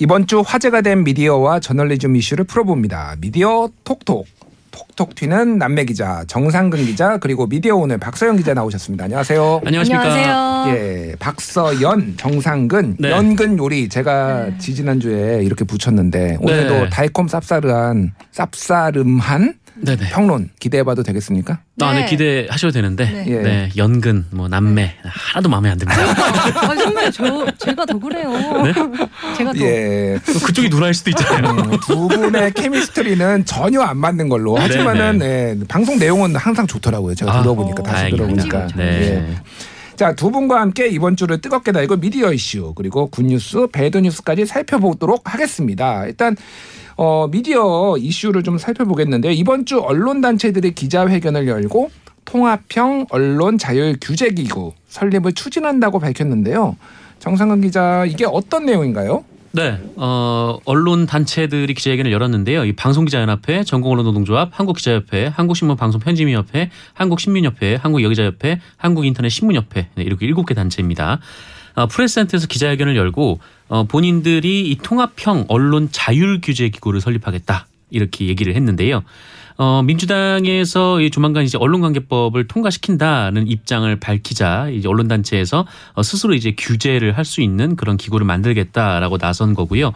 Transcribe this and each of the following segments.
이번 주 화제가 된 미디어와 저널리즘 이슈를 풀어봅니다. 미디어 톡톡. 톡톡 튀는 남매 기자 정상근 기자 그리고 미디어 오늘 박서연 기자 나오셨습니다. 안녕하세요. 안녕하십니까. 안녕하세요. 예, 박서연, 정상근, 네. 연근 요리 제가 네. 지지난 주에 이렇게 붙였는데 오늘도 네. 달콤 쌉싸름한 쌉싸름한 네네. 평론 기대해봐도 되겠습니까? 또 안에 네. 기대하셔도 되는데 네. 예. 네. 연근 뭐 남매 하나도 마음에 안 듭니다. 아, 선배님 저 제가 더 그래요. 네? 제가 더 예. 또 그쪽이 누나일 수도 있잖아요. 음, 두 분의 케미스트리는 전혀 안 맞는 걸로 하지만은 예, 방송 내용은 항상 좋더라고요. 제가 아, 들어보니까 어, 다시 다행입니다. 들어보니까. 네. 예. 자, 두 분과 함께 이번 주를 뜨겁게 달고 미디어 이슈 그리고 굿뉴스, 배드뉴스까지 살펴보도록 하겠습니다. 일단 어, 미디어 이슈를 좀 살펴보겠는데요. 이번 주 언론 단체들이 기자회견을 열고 통합형 언론 자율 규제 기구 설립을 추진한다고 밝혔는데요. 정상근 기자, 이게 어떤 내용인가요? 네, 어, 언론 단체들이 기자회견을 열었는데요. 이 방송기자연합회, 전국언론노동조합, 한국기자협회, 한국신문방송편집위협회, 한국신민협회, 한국여기자협회, 한국인터넷신문협회 네, 이렇게 일곱 개 단체입니다. 어, 프레스센터에서 기자회견을 열고 어, 본인들이 이 통합형 언론 자율 규제 기구를 설립하겠다 이렇게 얘기를 했는데요. 어, 민주당에서 이 조만간 이제 언론관계법을 통과시킨다는 입장을 밝히자 이제 언론단체에서 어, 스스로 이제 규제를 할 수 있는 그런 기구를 만들겠다라고 나선 거고요.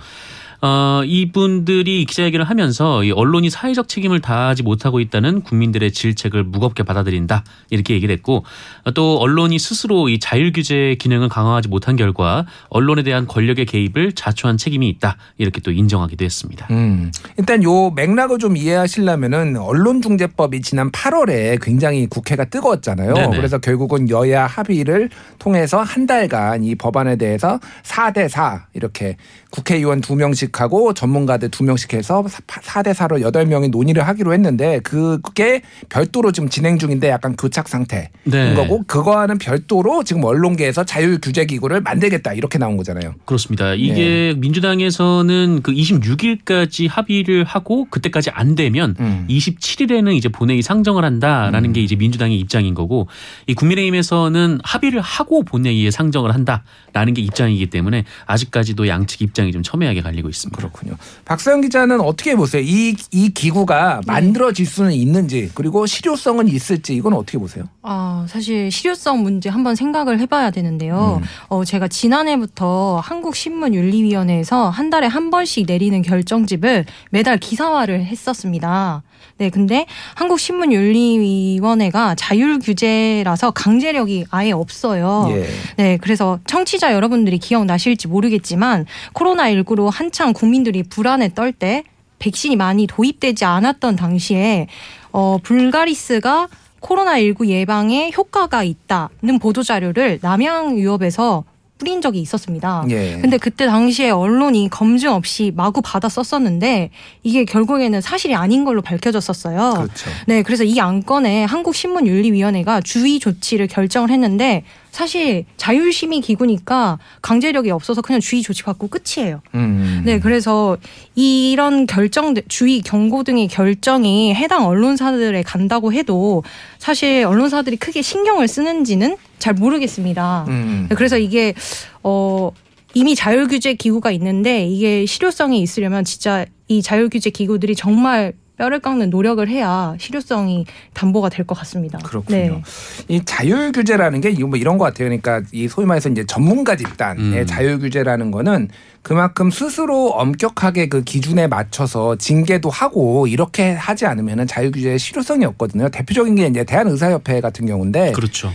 어, 이분들이 기자회견을 하면서 이 언론이 사회적 책임을 다하지 못하고 있다는 국민들의 질책을 무겁게 받아들인다 이렇게 얘기를 했고 어, 또 언론이 스스로 이 자율 규제 기능을 강화하지 못한 결과 언론에 대한 권력의 개입을 자초한 책임이 있다 이렇게 또 인정하기도 했습니다. 음, 일단 요 맥락을 좀 이해하시려면은 언론중재법이 지난 8월에 굉장히 국회가 뜨거웠잖아요. 네네. 그래서 결국은 여야 합의를 통해서 한 달간 이 법안에 대해서 4대 4 이렇게 국회의원 두 명씩 하고 전문가들 두 명씩 해서 4대 4로 8명이 논의를 하기로 했는데 그게 별도로 지금 진행 중인데 약간 교착 상태인 네. 거고 그거와는 별도로 지금 언론계에서 자율 규제 기구를 만들겠다 이렇게 나온 거잖아요. 그렇습니다. 이게 민주당에서는 그 26일까지 합의를 하고 그때까지 안 되면 음. 27일에는 이제 본회의 상정을 한다라는 음. 게 이제 민주당의 입장인 거고 이 국민의힘에서는 합의를 하고 본회의에 상정을 한다라는 게 입장이기 때문에 아직까지도 양측 입장이 좀 첨예하게 갈리고 있습니다. 그렇군요. 박서영 기자는 어떻게 보세요? 이, 이 기구가 네. 만들어질 수는 있는지 그리고 실효성은 있을지 이건 어떻게 보세요? 아, 사실 실효성 문제 한번 생각을 해봐야 되는데요. 음. 어, 제가 지난해부터 한국신문윤리위원회에서 한 달에 한 번씩 내리는 결정집을 매달 기사화를 했었습니다. 네, 근데 한국신문윤리위원회가 자율 규제라서 강제력이 아예 없어요. 예. 네, 그래서 청취자 여러분들이 기억나실지 모르겠지만 코로나19로 한창 국민들이 불안에 떨 때 백신이 많이 도입되지 않았던 당시에 어, 불가리스가 코로나19 예방에 효과가 있다는 보도 자료를 남양 유업에서 뿌린 적이 있었습니다. 예. 근데 그때 당시에 언론이 검증 없이 마구 받아 썼었는데 이게 결국에는 사실이 아닌 걸로 밝혀졌었어요. 그렇죠. 네, 그래서 이 안건에 한국신문윤리위원회가 주의 조치를 결정을 했는데 사실 자율심의 기구니까 강제력이 없어서 그냥 주의 조치 받고 끝이에요. 음. 네, 그래서 이런 결정, 주의 경고 등의 결정이 해당 언론사들에 간다고 해도 사실 언론사들이 크게 신경을 쓰는지는 잘 모르겠습니다. 음. 그래서 이게 어 이미 자율 규제 기구가 있는데 이게 실효성이 있으려면 진짜 이 자율 규제 기구들이 정말 뼈를 깎는 노력을 해야 실효성이 담보가 될 것 같습니다. 그렇군요. 네. 이 자율 규제라는 게 이거 뭐 이런 것 같아요. 그러니까 이 소위 말해서 이제 전문가 집단의 음. 자율 규제라는 거는 그만큼 스스로 엄격하게 그 기준에 맞춰서 징계도 하고 이렇게 하지 않으면은 자율 규제의 실효성이 없거든요. 대표적인 게 이제 대한의사협회 같은 경우인데 그렇죠.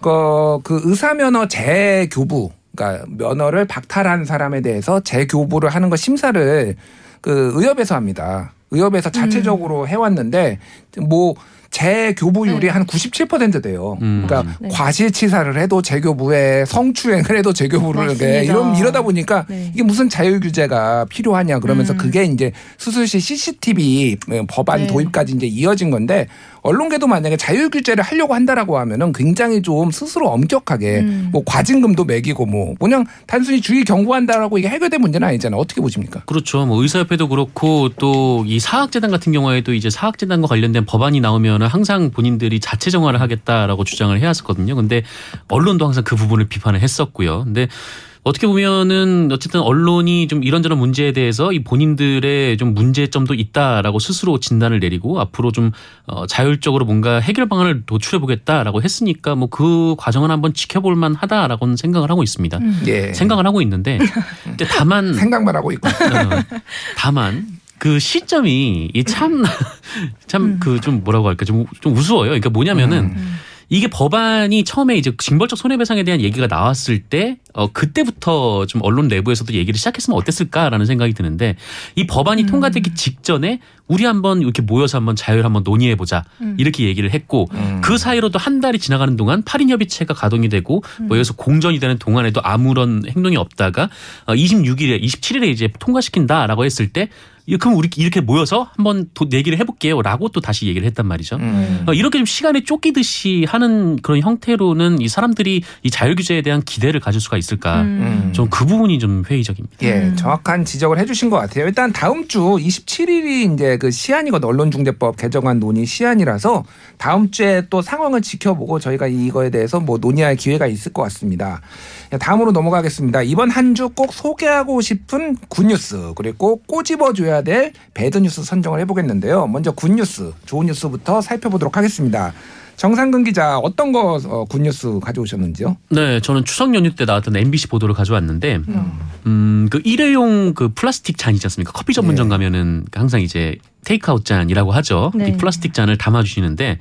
그, 그 의사 면허 재교부, 그러니까 면허를 박탈한 사람에 대해서 재교부를 하는 거 심사를 그 의협에서 합니다. 의협에서 자체적으로 해왔는데 뭐 재교부율이 네. 한 97% 돼요. 음. 그러니까 네. 과실치사를 해도 재교부에 성추행을 해도 재교부를. 해. 이런 이러다 보니까 네. 이게 무슨 자율 규제가 필요하냐 그러면서 음. 그게 이제 수술시 CCTV 법안 네. 도입까지 이제 이어진 건데 언론계도 만약에 자율 규제를 하려고 한다라고 하면은 굉장히 좀 스스로 엄격하게 음. 뭐 과징금도 매기고 뭐 그냥 단순히 주의 경고한다라고 이게 해결된 문제는 아니잖아요. 어떻게 보십니까? 그렇죠. 뭐 의사협회도 그렇고 또 이 사학재단 같은 경우에도 이제 사학재단과 관련된 법안이 나오면 항상 본인들이 자체 정화를 하겠다라고 주장을 해왔었거든요. 근데 언론도 항상 그 부분을 비판을 했었고요. 근데 어떻게 보면은 어쨌든 언론이 좀 이런저런 문제에 대해서 이 본인들의 좀 문제점도 있다라고 스스로 진단을 내리고 앞으로 좀 어, 자율적으로 뭔가 해결 방안을 도출해 보겠다라고 했으니까 뭐 그 과정은 한번 지켜볼 만하다라고는 생각을 하고 있습니다. 예. 생각을 하고 있는데 근데 다만 생각만 하고 있고. 어, 다만 그 시점이 이참 참 그좀 뭐라고 할까 좀, 좀 우스워요. 그러니까 뭐냐면은 이게 법안이 처음에 이제 징벌적 손해배상에 대한 얘기가 나왔을 때, 어, 그때부터 좀 언론 내부에서도 얘기를 시작했으면 어땠을까라는 생각이 드는데, 이 법안이 통과되기 직전에 우리 한번 이렇게 모여서 한번 자율 한번 논의해 보자. 이렇게 얘기를 했고, 음. 그 사이로도 한 달이 지나가는 동안 8인 협의체가 가동이 되고, 뭐 여기서 공전이 되는 동안에도 아무런 행동이 없다가, 어, 26일에, 27일에 이제 통과시킨다라고 했을 때, 이- 그럼 우리 이렇게 모여서 한번 도, 얘기를 해볼게요라고 또 다시 얘기를 했단 말이죠. 음. 어, 이렇게 좀 시간에 쫓기듯이 하는 그런 형태로는 이 사람들이 이 자율 규제에 대한 기대를 가질 수가 있을까? 음. 좀그 부분이 좀 회의적입니다. 예, 정확한 지적을 해주신 것 같아요. 일단 다음 주 27일이 이제 그 시한이거든 언론중재법 개정안 논의 시한이라서 다음 주에 또 상황을 지켜보고 저희가 이거에 대해서 뭐 논의할 기회가 있을 것 같습니다. 예, 다음으로 넘어가겠습니다. 이번 한 주 꼭 소개하고 싶은 굿뉴스 그리고 꼭 꼬집어줘야 될 배드뉴스 선정을 해보겠는데요. 먼저 굿뉴스, 좋은 뉴스부터 살펴보도록 하겠습니다. 정상근 기자 어떤 거 어, 굿뉴스 가져오셨는지요? 네, 저는 추석 연휴 때 나왔던 MBC 보도를 가져왔는데, 음, 그 일회용 그 플라스틱 잔 있지 않습니까? 커피 전문점 네. 가면은 항상 이제 테이크아웃 잔이라고 하죠. 네. 이 플라스틱 잔을 담아주시는데,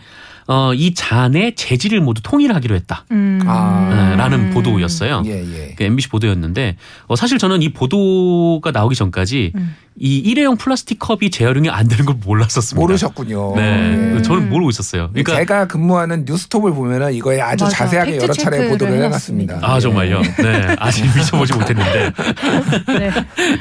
어, 이 잔의 재질을 모두 통일하기로 했다. 음. 아. 네, 라는 보도였어요. 예, 예. 그 MBC 보도였는데 어, 사실 저는 이 보도가 나오기 전까지 음. 이 일회용 플라스틱 컵이 재활용이 안 되는 걸 몰랐었습니다. 모르셨군요. 네, 음. 저는 모르고 있었어요. 그러니까 제가 근무하는 뉴스톱을 보면은 이거에 아주 맞아. 자세하게 여러 차례 보도를 해놨습니다. 해놨습니다. 아 정말요. 네, 아직 미처 보지 못했는데 네.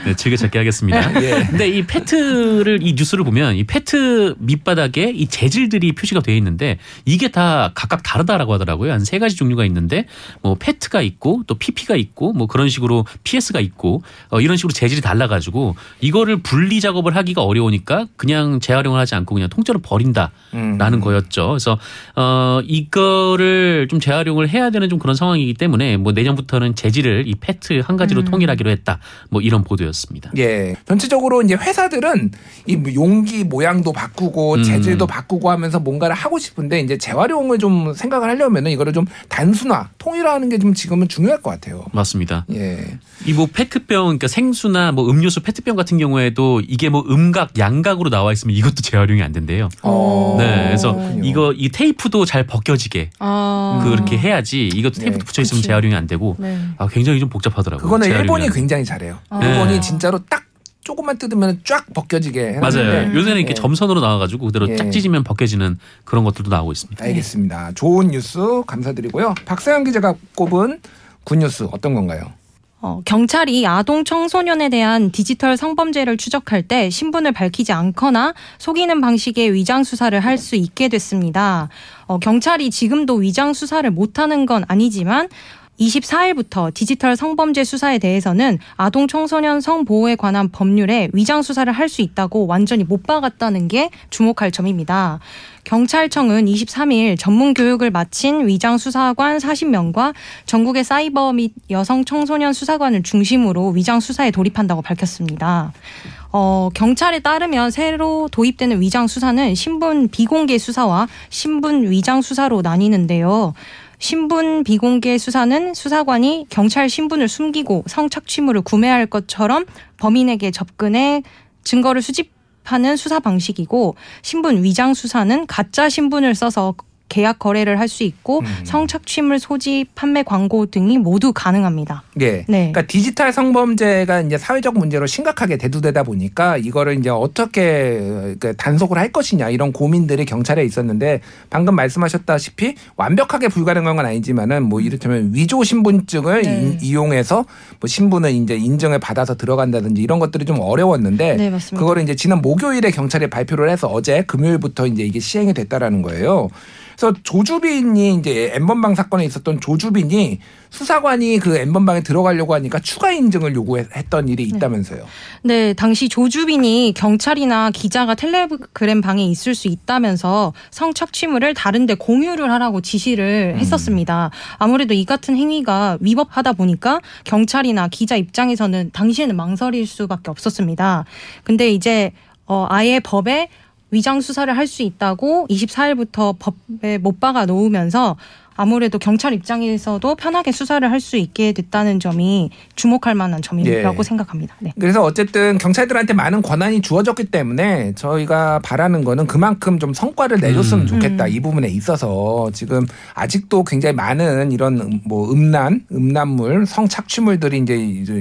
네, 즐겨찾기 하겠습니다. 예. 근데 이 페트를 이 뉴스를 보면 이 페트 밑바닥에 이 재질들이 표시가 되어 있는데 이게 다 각각 다르다라고 하더라고요. 한 세 가지 종류가 있는데 뭐 페트가 있고 또 PP가 있고 뭐 그런 식으로 PS가 있고 어, 이런 식으로 재질이 달라가지고 이 거를 분리 작업을 하기가 어려우니까 그냥 재활용을 하지 않고 그냥 통째로 버린다. 음. 라는 거였죠. 그래서 어 이거를 좀 재활용을 해야 되는 좀 그런 상황이기 때문에 뭐 내년부터는 재질을 이 페트 한 가지로 통일하기로 했다. 뭐 이런 보도였습니다. 예. 전체적으로 이제 회사들은 이 용기 모양도 바꾸고 음. 재질도 바꾸고 하면서 뭔가를 하고 싶은데 이제 재활용을 좀 생각을 하려면은 이거를 좀 단순화, 통일화하는 게 좀 지금은 중요할 것 같아요. 맞습니다. 예. 이 뭐 페트병, 그러니까 생수나 뭐 음료수 페트병 같은 경우에도 이게 뭐 음각, 양각으로 나와 있으면 이것도 재활용이 안 된대요. 어. 네, 그래서 그렇군요. 이거 이 테이프도 잘 벗겨지게 아. 그렇게 해야지 이것도 테이프 네, 붙여 있으면 그치. 재활용이 안 되고 네. 아 굉장히 좀 복잡하더라고요. 그거는 재활용이 일본이. 굉장히 잘해요. 아. 일본이 네. 진짜로 딱 조금만 뜯으면 쫙 벗겨지게 맞아요. 해놨는데 요새는 이렇게 예. 점선으로 나와가지고 그대로 예. 짝 찢으면 벗겨지는 그런 것들도 나오고 있습니다. 알겠습니다. 좋은 뉴스 감사드리고요. 박사영 기자가 꼽은 굿뉴스 어떤 건가요? 어, 경찰이 아동 청소년에 대한 디지털 성범죄를 추적할 때 신분을 밝히지 않거나 속이는 방식의 위장 수사를 할 수 있게 됐습니다. 어, 경찰이 지금도 위장 수사를 못하는 건 아니지만 24일부터 디지털 성범죄 수사에 대해서는 아동 청소년 성보호에 관한 법률에 위장 수사를 할 수 있다고 완전히 못 박았다는 게 주목할 점입니다. 경찰청은 23일 전문 교육을 마친 위장 수사관 40명과 전국의 사이버 및 여성 청소년 수사관을 중심으로 위장 수사에 돌입한다고 밝혔습니다. 어, 경찰에 따르면 새로 도입되는 위장 수사는 신분 비공개 수사와 신분 위장 수사로 나뉘는데요. 신분 비공개 수사는 수사관이 경찰 신분을 숨기고 성착취물을 구매할 것처럼 범인에게 접근해 증거를 수집 하는 수사 방식이고 신분 위장 수사는 가짜 신분을 써서 계약 거래를 할 수 있고 음. 성착취물 소지, 판매 광고 등이 모두 가능합니다. 예. 네. 그러니까 디지털 성범죄가 이제 사회적 문제로 심각하게 대두되다 보니까 이거를 이제 어떻게 그 단속을 할 것이냐 이런 고민들이 경찰에 있었는데 방금 말씀하셨다시피 완벽하게 불가능한 건 아니지만은 뭐 이를테면 위조 신분증을 네. 이- 이용해서 뭐 신분을 이제 인증을 받아서 들어간다든지 이런 것들이 좀 어려웠는데 네. 그거를 이제 지난 목요일에 경찰이 발표를 해서 어제 금요일부터 이제 이게 시행이 됐다라는 거예요. 그래서 조주빈이 이제 엠번방 사건에 있었던 조주빈이 수사관이 그 엠번방에 들어가려고 하니까 추가 인증을 요구했던 일이 있다면서요. 네, 당시 조주빈이 경찰이나 기자가 텔레그램 방에 있을 수 있다면서 성착취물을 다른데 공유를 하라고 지시를 음. 했었습니다. 아무래도 이 같은 행위가 위법하다 보니까 경찰이나 기자 입장에서는 당시에는 망설일 수밖에 없었습니다. 근데 이제 어 아예 법에 위장 수사를 할 수 있다고 24일부터 법에 못 박아 놓으면서 아무래도 경찰 입장에서도 편하게 수사를 할 수 있게 됐다는 점이 주목할 만한 점이라고 예. 생각합니다. 네. 그래서 어쨌든 경찰들한테 많은 권한이 주어졌기 때문에 저희가 바라는 거는 그만큼 좀 성과를 내줬으면 음. 좋겠다 음. 이 부분에 있어서 지금 아직도 굉장히 많은 이런 음, 뭐 음란, 음란물, 성착취물들이 이제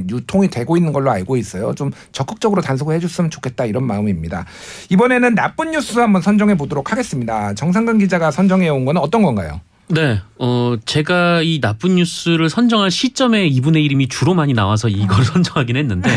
유통이 되고 있는 걸로 알고 있어요. 좀 적극적으로 단속을 해줬으면 좋겠다 이런 마음입니다. 이번에는 나쁜 뉴스 한번 선정해 보도록 하겠습니다. 정상근 기자가 선정해 온 거는 어떤 건가요? 네, 어, 제가 이 나쁜 뉴스를 선정할 시점에 이분의 이름이 주로 많이 나와서 이걸 선정하긴 했는데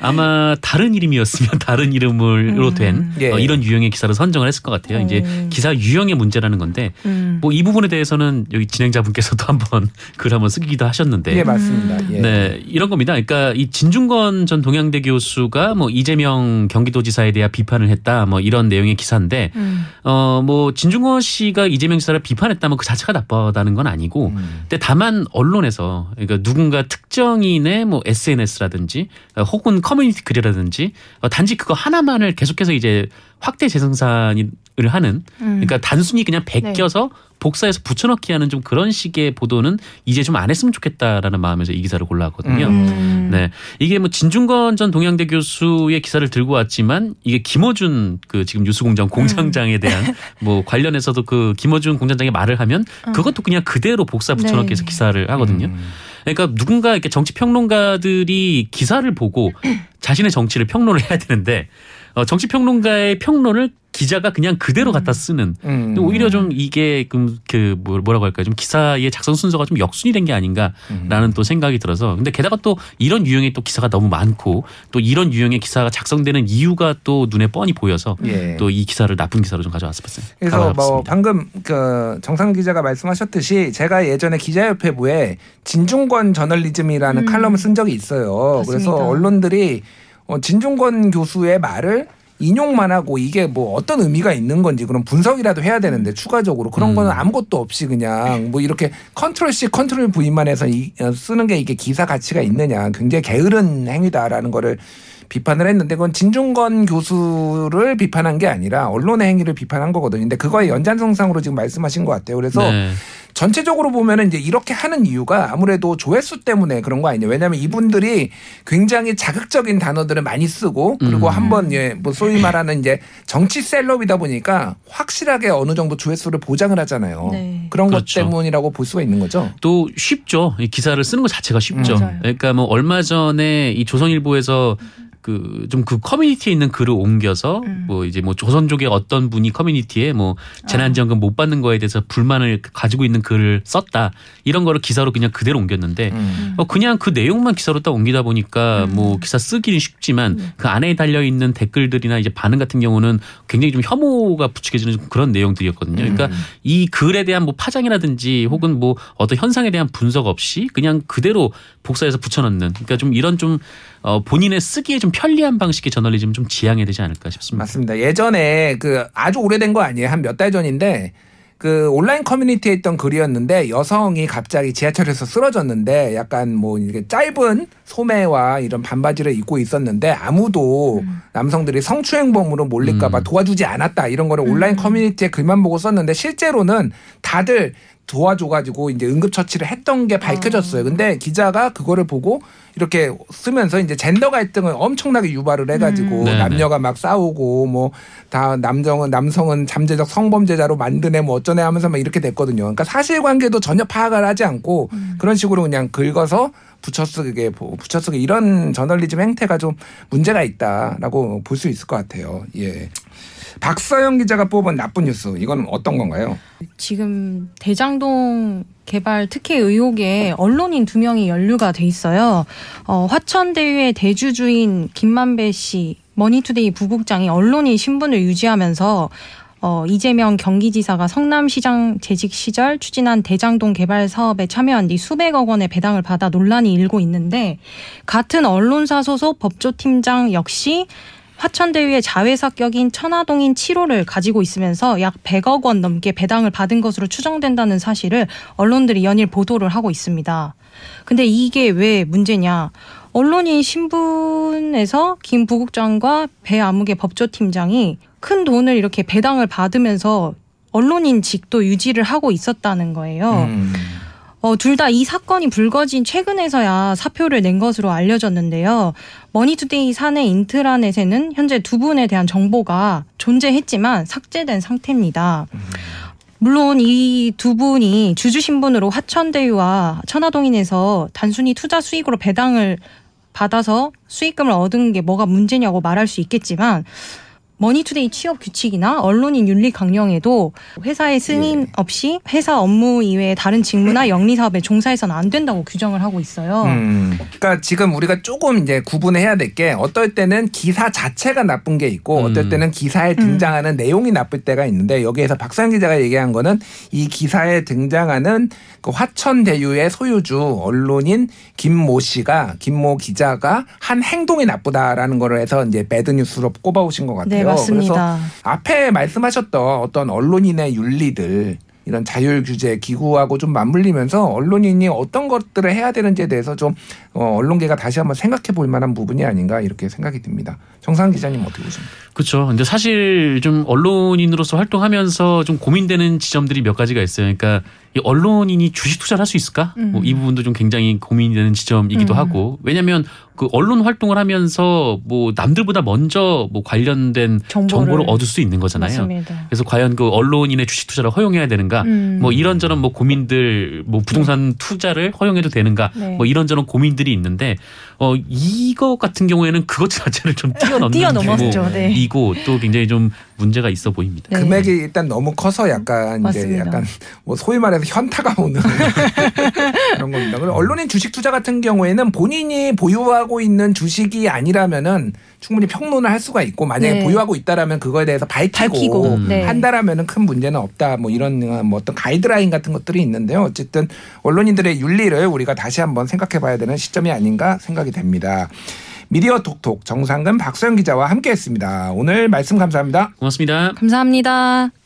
아마 다른 이름이었으면 다른 이름으로 된 예. 어, 이런 유형의 기사를 선정을 했을 것 같아요. 이제 음. 기사 유형의 문제라는 건데 음. 뭐이 부분에 대해서는 여기 진행자분께서도 한번 글 한번 쓰기도 하셨는데 예, 맞습니다. 예. 네, 이런 겁니다. 그러니까 이 진중권 전 동양대 교수가 뭐 이재명 경기도지사에 대한 비판을 했다, 뭐 이런 내용의 기사인데, 음. 어, 뭐 진중권 씨가 이재명 지사를 비판했다면 그 자체 가 나쁘다는 건 아니고, 음. 근데 다만 언론에서 그러니까 누군가 특정인의 뭐 SNS라든지 혹은 커뮤니티 글이라든지 어, 단지 그거 하나만을 계속해서 이제 확대 재생산 을 하는 음. 그러니까 단순히 그냥 베껴서 복사해서 붙여넣기 하는 좀 그런 식의 보도는 이제 좀 안 했으면 좋겠다라는 마음에서 이 기사를 골라왔거든요. 음. 네. 이게 뭐 진중권 전 동양대 교수의 기사를 들고 왔지만 이게 김어준 그 지금 뉴스공장 공장장에 대한 뭐 관련해서도 그 김어준 공장장의 말을 하면 그것도 그냥 그대로 복사 붙여넣기 해서 네. 기사를 하거든요. 음. 그러니까 누군가 이렇게 정치 평론가들이 기사를 보고 자신의 정치를 평론을 해야 되는데 어, 정치 평론가의 평론을 기자가 그냥 그대로 갖다 쓰는 음. 오히려 좀 이게 그, 그 뭐- 뭐라고 할까요? 좀 기사의 작성 순서가 좀 역순이 된 게 아닌가라는 또 생각이 들어서 근데 게다가 또 이런 유형의 또 기사가 너무 많고 또 이런 유형의 기사가 작성되는 이유가 또 눈에 뻔히 보여서 예. 또이 기사를 나쁜 기사로 좀 가져왔습니다. 그래서 뭐. 방금 그 정상 기자가 말씀하셨듯이 제가 예전에 기자협회보에 진중권 저널리즘이라는 음. 칼럼을 쓴 적이 있어요. 그래서 맞습니다. 언론들이 어, 진중권 교수의 말을 인용만 하고 이게 뭐 어떤 의미가 있는 건지 그런 분석이라도 해야 되는데 추가적으로 그런 음. 거는 아무것도 없이 그냥 뭐 이렇게 control C control V만 해서 이, 어, 쓰는 게 이게 기사 가치가 있느냐 굉장히 게으른 행위다라는 거를 비판을 했는데 그건 진중권 교수를 비판한 게 아니라 언론의 행위를 비판한 거거든요. 근데 그거의 연장선상으로 지금 말씀하신 것 같아요. 그래서 네. 전체적으로 보면은 이제 이렇게 하는 이유가 아무래도 조회수 때문에 그런 거 아니냐. 왜냐하면 이분들이 굉장히 자극적인 단어들을 많이 쓰고 그리고 음. 한번 예, 뭐 소위 말하는 이제 정치 셀럽이다 보니까 확실하게 어느 정도 조회수를 보장을 하잖아요. 네. 그런 그렇죠. 것 때문이라고 볼 수가 있는 거죠. 또 쉽죠. 이 기사를 쓰는 것 자체가 쉽죠. 음. 그러니까 뭐 얼마 전에 이 조선일보에서 그 좀 그 커뮤니티에 있는 글을 옮겨서 음. 뭐 이제 뭐 조선족의 어떤 분이 커뮤니티에 뭐 재난지원금 못 받는 거에 대해서 불만을 가지고 있는 글을 썼다 이런 거를 기사로 그냥 그대로 옮겼는데 음. 어, 그냥 그 내용만 기사로 딱 옮기다 보니까 뭐 기사 쓰기는 쉽지만 그 안에 달려 있는 댓글들이나 이제 반응 같은 경우는 굉장히 좀 혐오가 부추겨지는 좀 그런 내용들이었거든요. 그러니까 음. 이 글에 대한 뭐 파장이라든지 혹은 뭐 어떤 현상에 대한 분석 없이 그냥 그대로 복사해서 붙여넣는 그러니까 좀 이런 좀 어, 본인의 쓰기에 좀 편리한 방식의 저널리즘 좀 지향해야 되지 않을까 싶습니다. 맞습니다. 예전에 그 아주 오래된 거 아니에요. 한 몇 달 전인데 그 온라인 커뮤니티에 있던 글이었는데 여성이 갑자기 지하철에서 쓰러졌는데 약간 뭐 이렇게 짧은 소매와 이런 반바지를 입고 있었는데 아무도 남성들이 성추행범으로 몰릴까봐 음. 도와주지 않았다 이런 거를 온라인 커뮤니티에 글만 보고 썼는데 실제로는 다들 도와줘가지고 이제 응급처치를 했던 게 밝혀졌어요. 근데 기자가 그거를 보고 이렇게 쓰면서 이제 젠더 갈등을 엄청나게 유발을 해가지고 음. 남녀가 막 싸우고 뭐 다 남성은 남성은 잠재적 성범죄자로 만드네 뭐 어쩌네 하면서 막 이렇게 됐거든요. 그러니까 사실관계도 전혀 파악을 하지 않고 그런 식으로 그냥 긁어서 붙여쓰게 붙여쓰기 이런 저널리즘 행태가 좀 문제가 있다라고 볼 수 있을 것 같아요. 예. 박서영 기자가 뽑은 나쁜 뉴스 이건 어떤 건가요? 지금 대장동 개발 특혜 의혹에 언론인 두 명이 연루가 돼 있어요. 어, 화천대유의 대주주인 김만배 씨, 머니투데이 부국장이 언론인 신분을 유지하면서 어, 이재명 경기지사가 성남시장 재직 시절 추진한 대장동 개발 사업에 참여한 뒤 수백억 원의 배당을 받아 논란이 일고 있는데 같은 언론사 소속 법조팀장 역시 화천대유의 자회사 격인 천화동인 7호를 가지고 있으면서 약 100억 원 넘게 배당을 받은 것으로 추정된다는 사실을 언론들이 연일 보도를 하고 있습니다. 근데 이게 왜 문제냐? 언론인 신분에서 김 부국장과 배아무개 법조팀장이 큰 돈을 이렇게 배당을 받으면서 언론인직도 유지를 하고 있었다는 거예요. 음. 어, 둘 다 이 사건이 불거진 최근에서야 사표를 낸 것으로 알려졌는데요. 머니투데이 사내 인트라넷에는 현재 두 분에 대한 정보가 존재했지만 삭제된 상태입니다. 물론 이 두 분이 주주 신분으로 화천대유와 천화동인에서 단순히 투자 수익으로 배당을 받아서 수익금을 얻은 게 뭐가 문제냐고 말할 수 있겠지만 머니투데이 취업 규칙이나 언론인 윤리 강령에도 회사의 승인 없이 회사 업무 이외의 다른 직무나 영리 사업에 종사해서는 안 된다고 규정을 하고 있어요. 음. 그러니까 지금 우리가 조금 이제 구분해야 될 게 어떨 때는 기사 자체가 나쁜 게 있고 음. 어떨 때는 기사에 등장하는 내용이 나쁠 때가 있는데 여기에서 박상 기자가 얘기한 거는 이 기사에 등장하는 그 화천대유의 소유주 언론인 김모 씨가 김모 기자가 한 행동이 나쁘다라는 거를 해서 이제 배드 뉴스로 꼽아오신 것 같아요. 네, 맞습니다. 그래서 앞에 말씀하셨던 어떤 언론인의 윤리들 이런 자율 규제 기구하고 좀 맞물리면서 언론인이 어떤 것들을 해야 되는지에 대해서 좀 어, 언론계가 다시 한번 생각해 볼 만한 부분이 아닌가 이렇게 생각이 듭니다. 정상 기자님 어떻게 보십니까? 그렇죠. 근데 사실 좀 언론인으로서 활동하면서 좀 고민되는 지점들이 몇 가지가 있어요. 그러니까 이 언론인이 주식 투자를 할 수 있을까? 음. 뭐이 부분도 좀 굉장히 고민되는 지점이기도 음. 하고 왜냐하면 그 언론 활동을 하면서 뭐 남들보다 먼저 뭐 관련된 정보를. 정보를, 얻을 수 있는 거잖아요. 맞습니다. 그래서 과연 그 언론인의 주식 투자를 허용해야 되는가? 음. 뭐 이런저런 뭐 고민들, 뭐 부동산 투자를 허용해도 되는가? 네. 뭐 이런저런 고민들 이 있는데 어 이거 같은 경우에는 그것 자체를 좀 뛰어넘는 뛰어넘었죠. 네. 이고 또 굉장히 좀 문제가 있어 보입니다. 네. 금액이 일단 너무 커서 약간 이제 맞습니다. 약간 뭐 소위 말해서 현타가 오는 그런 겁니다. 그리고 언론인 주식 투자 같은 경우에는 본인이 보유하고 있는 주식이 아니라면은 충분히 평론을 할 수가 있고 만약에 네. 보유하고 있다라면 그거에 대해서 밝히고, 밝히고, 음. 네. 한다라면은 큰 문제는 없다. 뭐 이런 뭐 어떤 가이드라인 같은 것들이 있는데요. 어쨌든 언론인들의 윤리를 우리가 다시 한번 생각해봐야 되는 시점이 아닌가 생각이 됩니다. 미디어 톡톡 정상근 박소영 기자와 함께했습니다. 오늘 말씀 감사합니다. 고맙습니다. 감사합니다.